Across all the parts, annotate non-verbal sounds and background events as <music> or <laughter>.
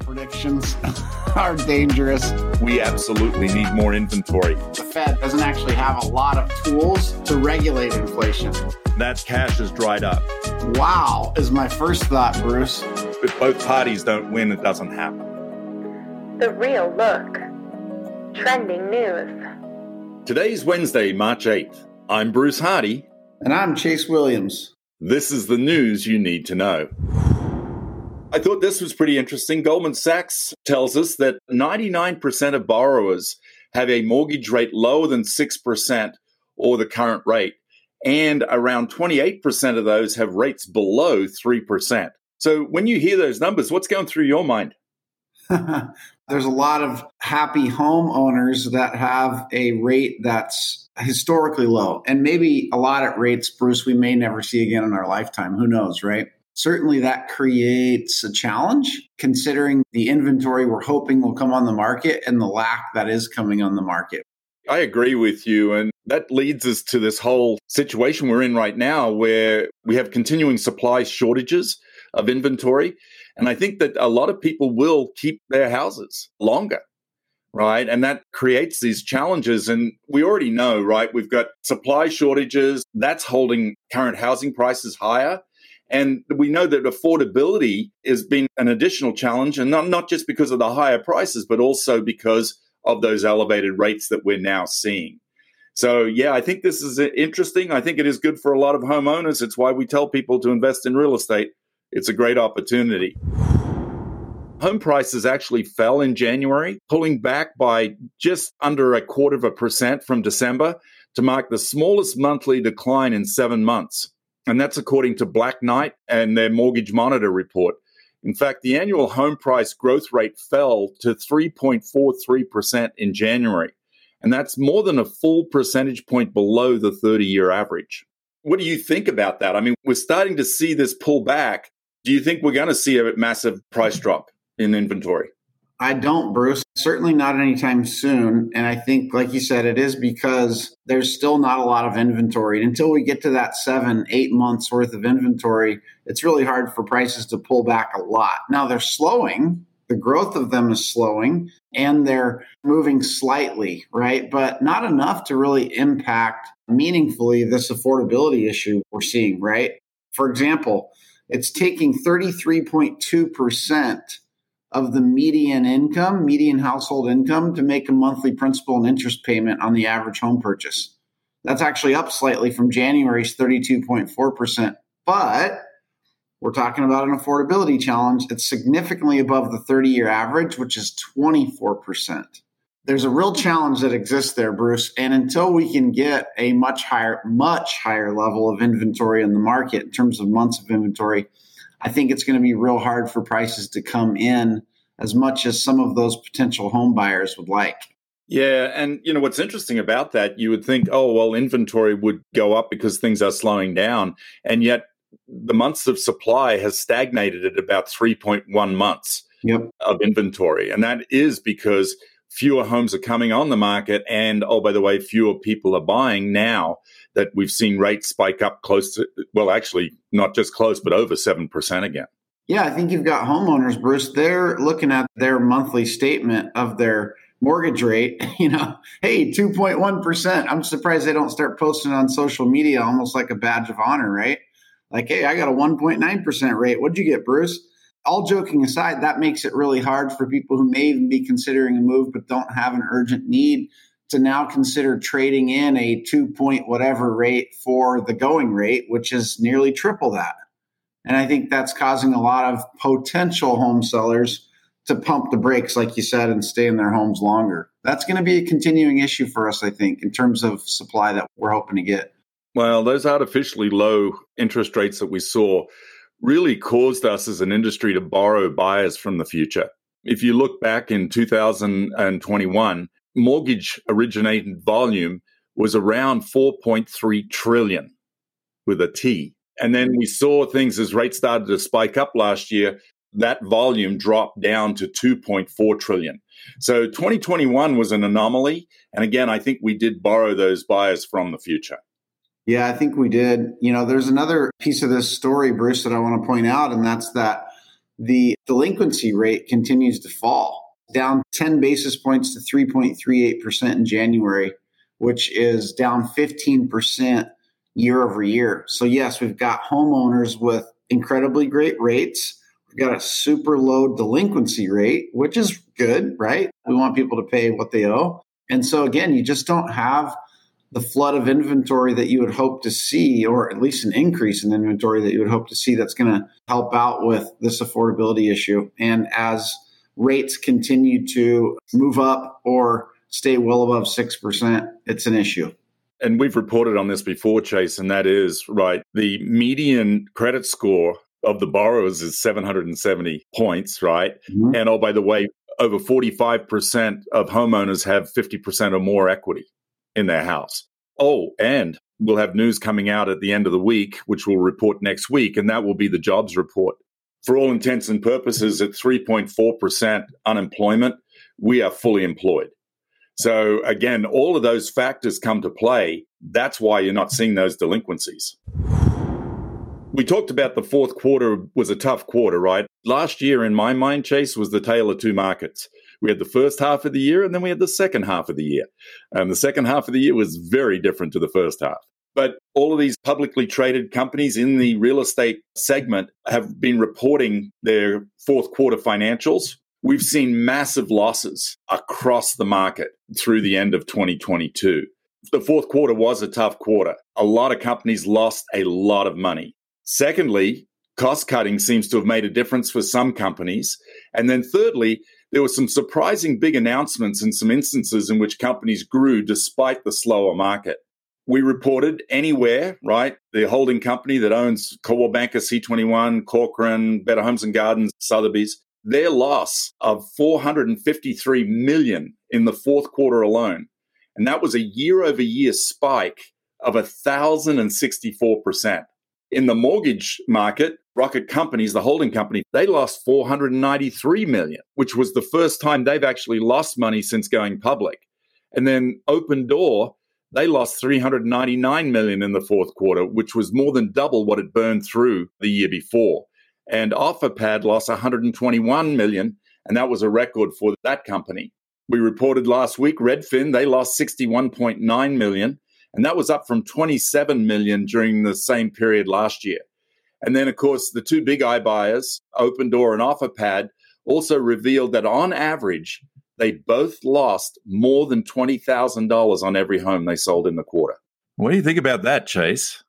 Predictions <laughs> are dangerous. We absolutely need more inventory. The Fed doesn't actually have a lot of tools to regulate inflation. That cash has dried up. Wow, is my first thought, Bruce. If both parties don't win, it doesn't happen. The Real Look. Trending news. Today's Wednesday, March 8th. I'm Bruce Hardy. And I'm Chase Williams. This is the news you need to know. I thought this was pretty interesting. Goldman Sachs tells us that 99% of borrowers have a mortgage rate lower than 6% or the current rate, and around 28% of those have rates below 3%. So when you hear those numbers, what's going through your mind? <laughs> There's a lot of happy homeowners that have a rate that's historically low, and maybe a lot at rates, Bruce, we may never see again in our lifetime. Who knows, right? Certainly, that creates a challenge considering the inventory we're hoping will come on the market and the lack that is coming on the market. I agree with you. And that leads us to this whole situation we're in right now where we have continuing supply shortages of inventory. And I think that a lot of people will keep their houses longer, right? And that creates these challenges. And we already know, right? We've got supply shortages, that's holding current housing prices higher. And we know that affordability has been an additional challenge, and not, not just because of the higher prices, but also because of those elevated rates that we're now seeing. So, yeah, I think this is interesting. I think it is good for a lot of homeowners. It's why we tell people to invest in real estate. It's a great opportunity. Home prices actually fell in January, pulling back by just under a quarter of a percent from December to mark the smallest monthly decline in seven months. And that's according to Black Knight and their Mortgage Monitor report. In fact, the annual home price growth rate fell to 3.43% in January. And that's more than a full percentage point below the 30 year average. What do you think about that? I mean, we're starting to see this pull back. Do you think we're going to see a massive price drop in inventory? I don't, Bruce. Certainly not anytime soon. And I think, like you said, it is because there's still not a lot of inventory. And until we get to that seven, eight months worth of inventory, it's really hard for prices to pull back a lot. Now they're slowing. The growth of them is slowing and they're moving slightly, right? But not enough to really impact meaningfully this affordability issue we're seeing, right? For example, it's taking 33.2% of the median income, median household income, to make a monthly principal and interest payment on the average home purchase. That's actually up slightly from January's 32.4%. But we're talking about an affordability challenge. It's significantly above the 30 year average, which is 24%. There's a real challenge that exists there, Bruce. And until we can get a much higher, much higher level of inventory in the market in terms of months of inventory, I think it's going to be real hard for prices to come in as much as some of those potential home buyers would like. Yeah, and you know what's interesting about that, you would think, oh, well, inventory would go up because things are slowing down, and yet the months of supply has stagnated at about 3.1 months yep. of inventory, and that is because fewer homes are coming on the market and oh by the way fewer people are buying now that we've seen rates spike up close to well actually not just close but over 7% again. Yeah i think you've got homeowners bruce they're looking at their monthly statement of their mortgage rate <laughs> you know hey 2.1% i'm surprised they don't start posting on social media almost like a badge of honor right? Like hey i got a 1.9% rate. What'd you get bruce? All joking aside, that makes it really hard for people who may even be considering a move but don't have an urgent need to now consider trading in a two point whatever rate for the going rate, which is nearly triple that. And I think that's causing a lot of potential home sellers to pump the brakes, like you said, and stay in their homes longer. That's going to be a continuing issue for us, I think, in terms of supply that we're hoping to get. Well, those artificially low interest rates that we saw really caused us as an industry to borrow buyers from the future. If you look back in 2021, mortgage originated volume was around 4.3 trillion with a T. And then we saw things as rates started to spike up last year, that volume dropped down to 2.4 trillion. So 2021 was an anomaly. And again, I think we did borrow those buyers from the future. Yeah, I think we did. You know, there's another piece of this story, Bruce, that I want to point out, and that's that the delinquency rate continues to fall, down 10 basis points to 3.38% in January, which is down 15% year over year. So, yes, we've got homeowners with incredibly great rates. We've got a super low delinquency rate, which is good, right? We want people to pay what they owe. And so, again, you just don't have the flood of inventory that you would hope to see, or at least an increase in inventory that you would hope to see that's going to help out with this affordability issue. And as rates continue to move up or stay well above 6%, it's an issue. And we've reported on this before, Chase, and that is right. The median credit score of the borrowers is 770 points, right? Mm-hmm. And oh, by the way, over 45% of homeowners have 50% or more equity in their house. Oh, and we'll have news coming out at the end of the week, which we'll report next week, and that will be the jobs report. For all intents and purposes, at 3.4% unemployment, we are fully employed. So, again, all of those factors come to play. That's why you're not seeing those delinquencies. We talked about the fourth quarter was a tough quarter, right? Last year, in my mind, Chase, was the tale of two markets. We had the first half of the year and then we had the second half of the year. And the second half of the year was very different to the first half. But all of these publicly traded companies in the real estate segment have been reporting their fourth quarter financials. We've seen massive losses across the market through the end of 2022. The fourth quarter was a tough quarter. A lot of companies lost a lot of money. Secondly, cost cutting seems to have made a difference for some companies. And then thirdly, there were some surprising big announcements and some instances in which companies grew despite the slower market. We reported Anywhere, right? The holding company that owns Coldwell Banker, C21, Corcoran, Better Homes and Gardens, Sotheby's, their loss of 453 million in the fourth quarter alone. And that was a year over year spike of 1,064%. In the mortgage market, Rocket Companies, the holding company, they lost 493 million, which was the first time they've actually lost money since going public. And then Opendoor, they lost 399 million in the fourth quarter, which was more than double what it burned through the year before. And Offerpad lost 121 million, and that was a record for that company. We reported last week Redfin, they lost 61.9 million, and that was up from 27 million during the same period last year. And then, of course, the two big iBuyers, Opendoor and Offerpad, also revealed that on average, they both lost more than $20,000 on every home they sold in the quarter. What do you think about that, Chase?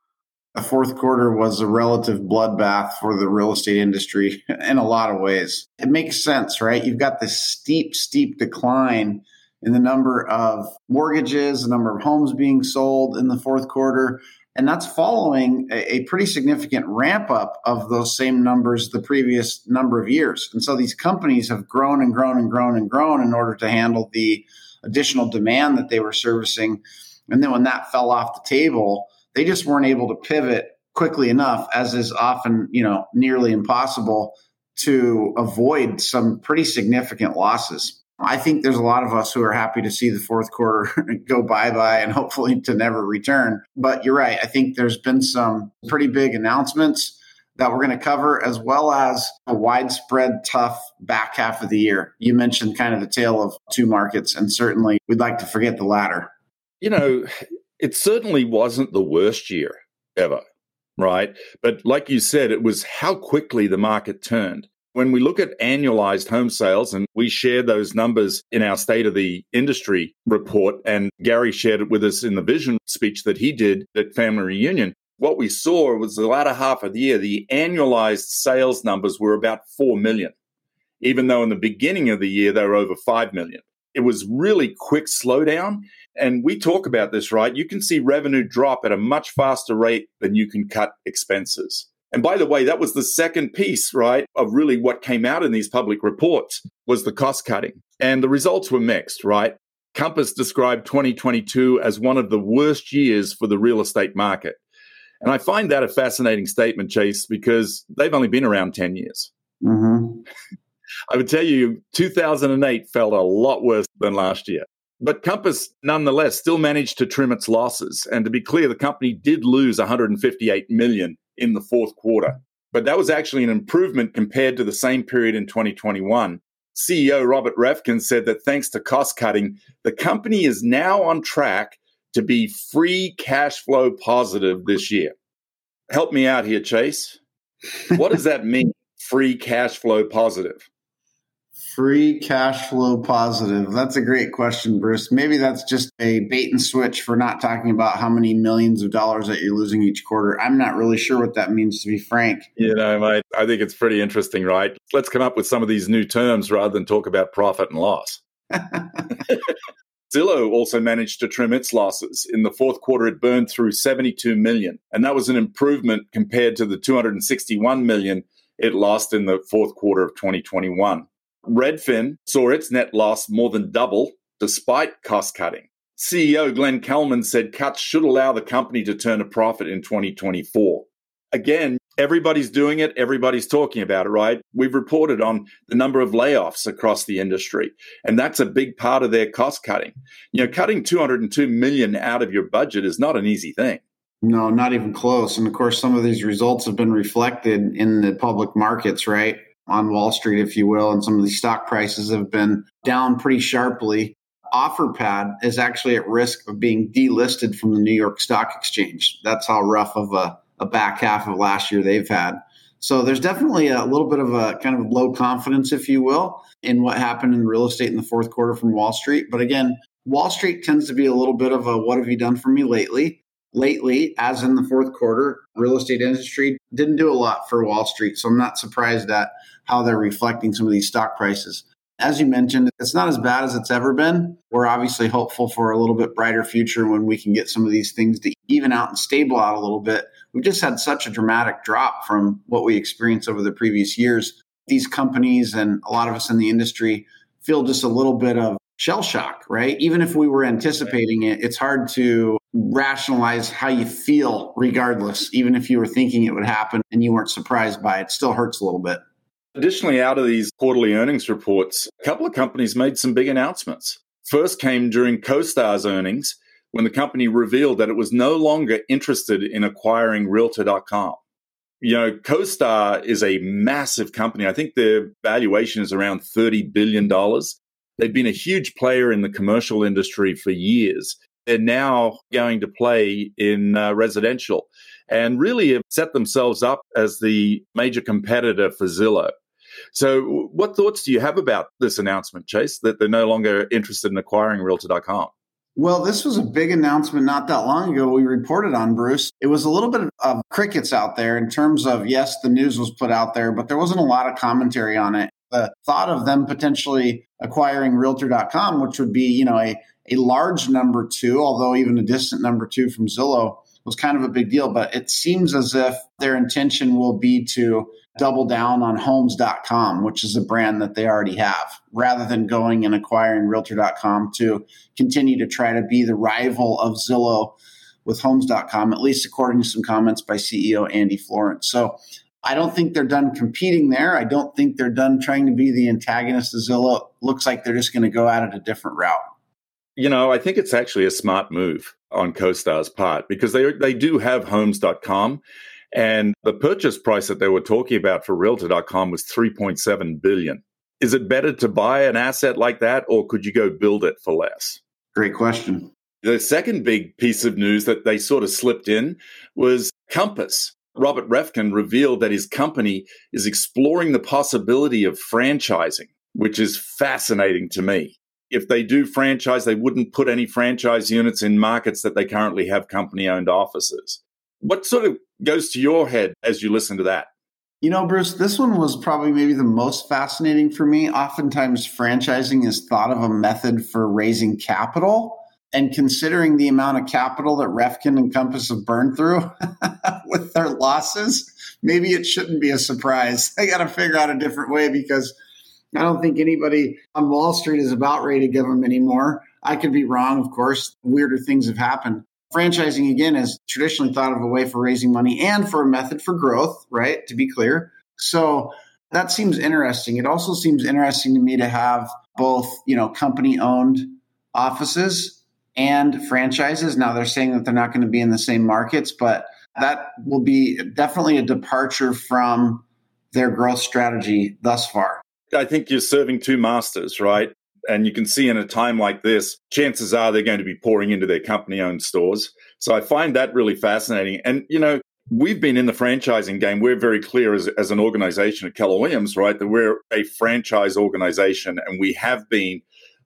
The fourth quarter was a relative bloodbath for the real estate industry <laughs> in a lot of ways. It makes sense, right? You've got this steep, steep decline in the number of mortgages, the number of homes being sold in the fourth quarter. And that's following a, a, pretty significant ramp up of those same numbers the previous number of years. And so these companies have grown and grown and grown and grown in order to handle the additional demand that they were servicing. And then when that fell off the table, they just weren't able to pivot quickly enough, as is often, you know, nearly impossible to avoid some pretty significant losses. I think there's a lot of us who are happy to see the fourth quarter <laughs> go bye bye and hopefully to never return. But you're right. I think there's been some pretty big announcements that we're going to cover, as well as a widespread tough back half of the year. You mentioned kind of the tale of two markets, and certainly we'd like to forget the latter. You know, it certainly wasn't the worst year ever, right? But like you said, it was how quickly the market turned. When we look at annualized home sales, and we share those numbers in our state of the industry report, and Gary shared it with us in the vision speech that he did at Family Reunion, what we saw was the latter half of the year, the annualized sales numbers were about 4 million, even though in the beginning of the year they were over 5 million. It was really quick slowdown. And we talk about this, right? You can see revenue drop at a much faster rate than you can cut expenses. And by the way, that was the second piece, right, of really what came out in these public reports was the cost cutting. And the results were mixed, right? Compass described 2022 as one of the worst years for the real estate market. And I find that a fascinating statement, Chase, because they've only been around 10 years. Mm-hmm. <laughs> I would tell you, 2008 felt a lot worse than last year. But Compass, nonetheless, still managed to trim its losses. And to be clear, the company did lose 158 million in the fourth quarter. but that was actually an improvement compared to the same period in 2021. CEO Robert Reffkin said that thanks to cost cutting, the company is now on track to be free cash flow positive this year. Help me out here, Chase. What does that mean, free cash flow positive? Free cash flow positive. That's a great question, Bruce. Maybe that's just a bait and switch for not talking about how many millions of dollars that you're losing each quarter. I'm not really sure what that means, to be frank. You know, mate, I think it's pretty interesting, right? Let's come up with some of these new terms rather than talk about profit and loss. <laughs> Zillow also managed to trim its losses. In the fourth quarter, it burned through 72 million, and that was an improvement compared to the 261 million it lost in the fourth quarter of 2021. Redfin saw its net loss more than double despite cost cutting. CEO Glenn Kelman said cuts should allow the company to turn a profit in 2024. Again, everybody's doing it, everybody's talking about it, right? We've reported on the number of layoffs across the industry, and that's a big part of their cost cutting. You know, cutting 202 million out of your budget is not an easy thing. No, not even close. And of course, some of these results have been reflected in the public markets, right? On Wall Street, if you will, and some of these stock prices have been down pretty sharply. OfferPad is actually at risk of being delisted from the New York Stock Exchange. That's how rough of a, a back half of last year they've had. So there's definitely a little bit of a kind of low confidence, if you will, in what happened in real estate in the fourth quarter from Wall Street. But again, Wall Street tends to be a little bit of a what have you done for me lately? Lately, as in the fourth quarter, real estate industry didn't do a lot for Wall Street. So I'm not surprised that how they're reflecting some of these stock prices. As you mentioned, it's not as bad as it's ever been. We're obviously hopeful for a little bit brighter future when we can get some of these things to even out and stable out a little bit. We've just had such a dramatic drop from what we experienced over the previous years. These companies and a lot of us in the industry feel just a little bit of shell shock, right? Even if we were anticipating it, it's hard to rationalize how you feel regardless, even if you were thinking it would happen and you weren't surprised by it. it still hurts a little bit. Additionally, out of these quarterly earnings reports, a couple of companies made some big announcements. First came during CoStar's earnings when the company revealed that it was no longer interested in acquiring Realtor.com. You know, CoStar is a massive company. I think their valuation is around $30 billion. They've been a huge player in the commercial industry for years. They're now going to play in uh, residential and really have set themselves up as the major competitor for Zillow. So, what thoughts do you have about this announcement, Chase, that they're no longer interested in acquiring Realtor.com? Well, this was a big announcement not that long ago. We reported on Bruce. It was a little bit of crickets out there in terms of, yes, the news was put out there, but there wasn't a lot of commentary on it. The thought of them potentially acquiring Realtor.com, which would be, you know, a, a large number two, although even a distant number two from Zillow, was kind of a big deal. But it seems as if their intention will be to double down on homes.com, which is a brand that they already have, rather than going and acquiring realtor.com to continue to try to be the rival of Zillow with homes.com, at least according to some comments by CEO Andy Florance. So I don't think they're done competing there. I don't think they're done trying to be the antagonist of Zillow. Looks like they're just going to go out at it a different route. You know, I think it's actually a smart move on CoStar's part because they they do have homes.com and the purchase price that they were talking about for realtor.com was 3.7 billion. Is it better to buy an asset like that or could you go build it for less? Great question. The second big piece of news that they sort of slipped in was Compass. Robert Reffkin revealed that his company is exploring the possibility of franchising, which is fascinating to me. If they do franchise, they wouldn't put any franchise units in markets that they currently have company owned offices. What sort of goes to your head as you listen to that? You know, Bruce, this one was probably maybe the most fascinating for me. Oftentimes, franchising is thought of a method for raising capital. And considering the amount of capital that Reffkin and Compass have burned through <laughs> with their losses, maybe it shouldn't be a surprise. They got to figure out a different way because I don't think anybody on Wall Street is about ready to give them anymore. I could be wrong, of course. Weirder things have happened franchising again is traditionally thought of a way for raising money and for a method for growth, right? To be clear. So that seems interesting. It also seems interesting to me to have both, you know, company owned offices and franchises. Now they're saying that they're not going to be in the same markets, but that will be definitely a departure from their growth strategy thus far. I think you're serving two masters, right? And you can see in a time like this, chances are they're going to be pouring into their company owned stores. So I find that really fascinating. And, you know, we've been in the franchising game. We're very clear as, as an organization at Keller Williams, right, that we're a franchise organization and we have been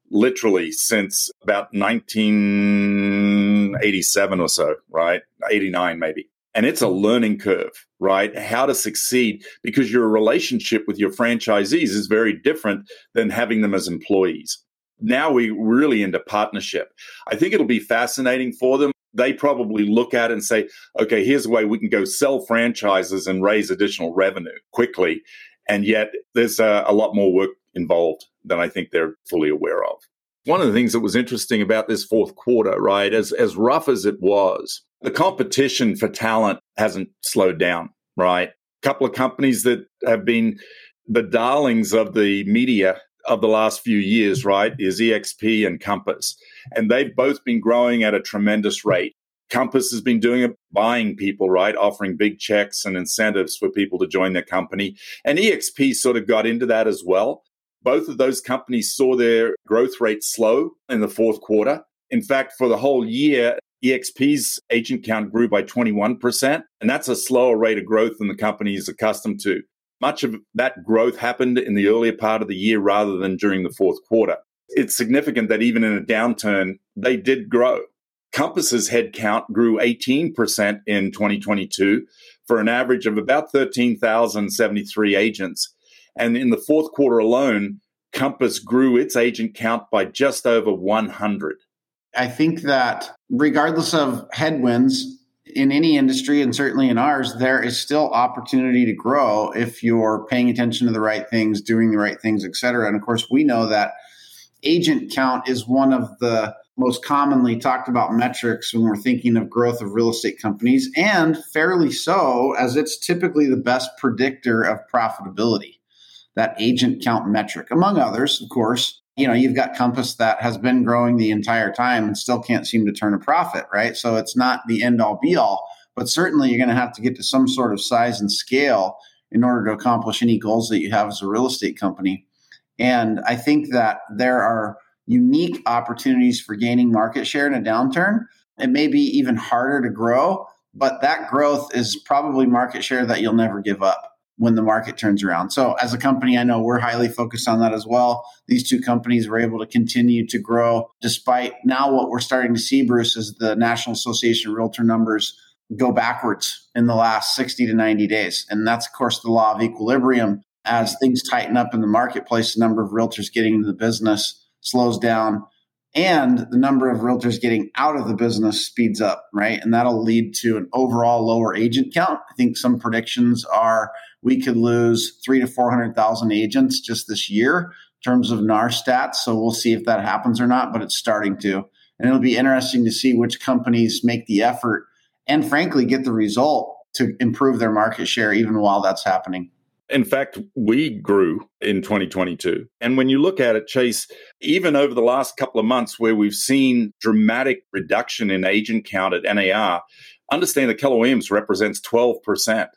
literally since about 1987 or so, right? 89 maybe. And it's a learning curve, right? How to succeed because your relationship with your franchisees is very different than having them as employees. Now we're really into partnership. I think it'll be fascinating for them. They probably look at it and say, okay, here's a way we can go sell franchises and raise additional revenue quickly. And yet there's a, a lot more work involved than I think they're fully aware of. One of the things that was interesting about this fourth quarter, right, as, as rough as it was, the competition for talent hasn't slowed down, right? A couple of companies that have been the darlings of the media of the last few years, right, is EXP and Compass. And they've both been growing at a tremendous rate. Compass has been doing it, buying people, right, offering big checks and incentives for people to join their company. And EXP sort of got into that as well. Both of those companies saw their growth rate slow in the fourth quarter. In fact, for the whole year, EXP's agent count grew by 21%, and that's a slower rate of growth than the company is accustomed to. Much of that growth happened in the earlier part of the year rather than during the fourth quarter. It's significant that even in a downturn, they did grow. Compass's headcount grew 18% in 2022 for an average of about 13,073 agents. And in the fourth quarter alone, Compass grew its agent count by just over 100. I think that regardless of headwinds in any industry and certainly in ours, there is still opportunity to grow if you're paying attention to the right things, doing the right things, et cetera. And of course, we know that agent count is one of the most commonly talked about metrics when we're thinking of growth of real estate companies, and fairly so, as it's typically the best predictor of profitability. That agent count metric, among others, of course, you know, you've got Compass that has been growing the entire time and still can't seem to turn a profit, right? So it's not the end all be all, but certainly you're going to have to get to some sort of size and scale in order to accomplish any goals that you have as a real estate company. And I think that there are unique opportunities for gaining market share in a downturn. It may be even harder to grow, but that growth is probably market share that you'll never give up when the market turns around. So, as a company, I know we're highly focused on that as well. These two companies were able to continue to grow despite now what we're starting to see, Bruce, is the National Association Realtor numbers go backwards in the last 60 to 90 days. And that's, of course, the law of equilibrium. As things tighten up in the marketplace, the number of realtors getting into the business slows down and the number of realtors getting out of the business speeds up, right? And that'll lead to an overall lower agent count. I think some predictions are we could lose three to 400,000 agents just this year in terms of NAR stats. So we'll see if that happens or not, but it's starting to. And it'll be interesting to see which companies make the effort and, frankly, get the result to improve their market share even while that's happening. In fact, we grew in 2022. And when you look at it, Chase, even over the last couple of months where we've seen dramatic reduction in agent count at NAR, understand that Keller Williams represents 12%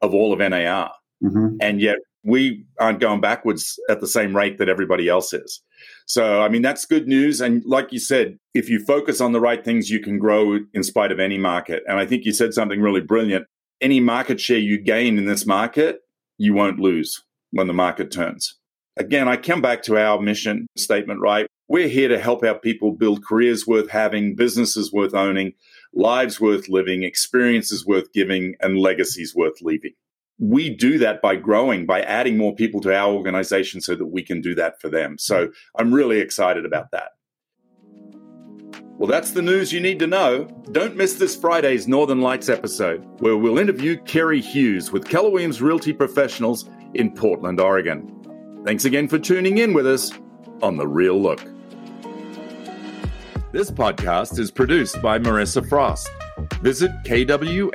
of all of NAR. Mm-hmm. And yet we aren't going backwards at the same rate that everybody else is. So, I mean, that's good news. And like you said, if you focus on the right things, you can grow in spite of any market. And I think you said something really brilliant. Any market share you gain in this market, you won't lose when the market turns. Again, I come back to our mission statement, right? We're here to help our people build careers worth having, businesses worth owning, lives worth living, experiences worth giving, and legacies worth leaving. We do that by growing, by adding more people to our organization so that we can do that for them. So mm-hmm. I'm really excited about that. Well, that's the news you need to know. Don't miss this Friday's Northern Lights episode, where we'll interview Kerry Hughes with Keller Williams Realty Professionals in Portland, Oregon. Thanks again for tuning in with us on The Real Look. This podcast is produced by Marissa Frost. Visit kwnwr.com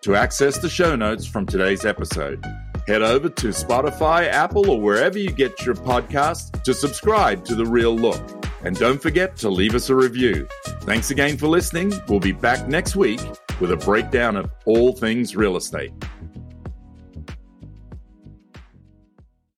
to access the show notes from today's episode. Head over to Spotify, Apple, or wherever you get your podcasts to subscribe to The Real Look. And don't forget to leave us a review. Thanks again for listening. We'll be back next week with a breakdown of all things real estate.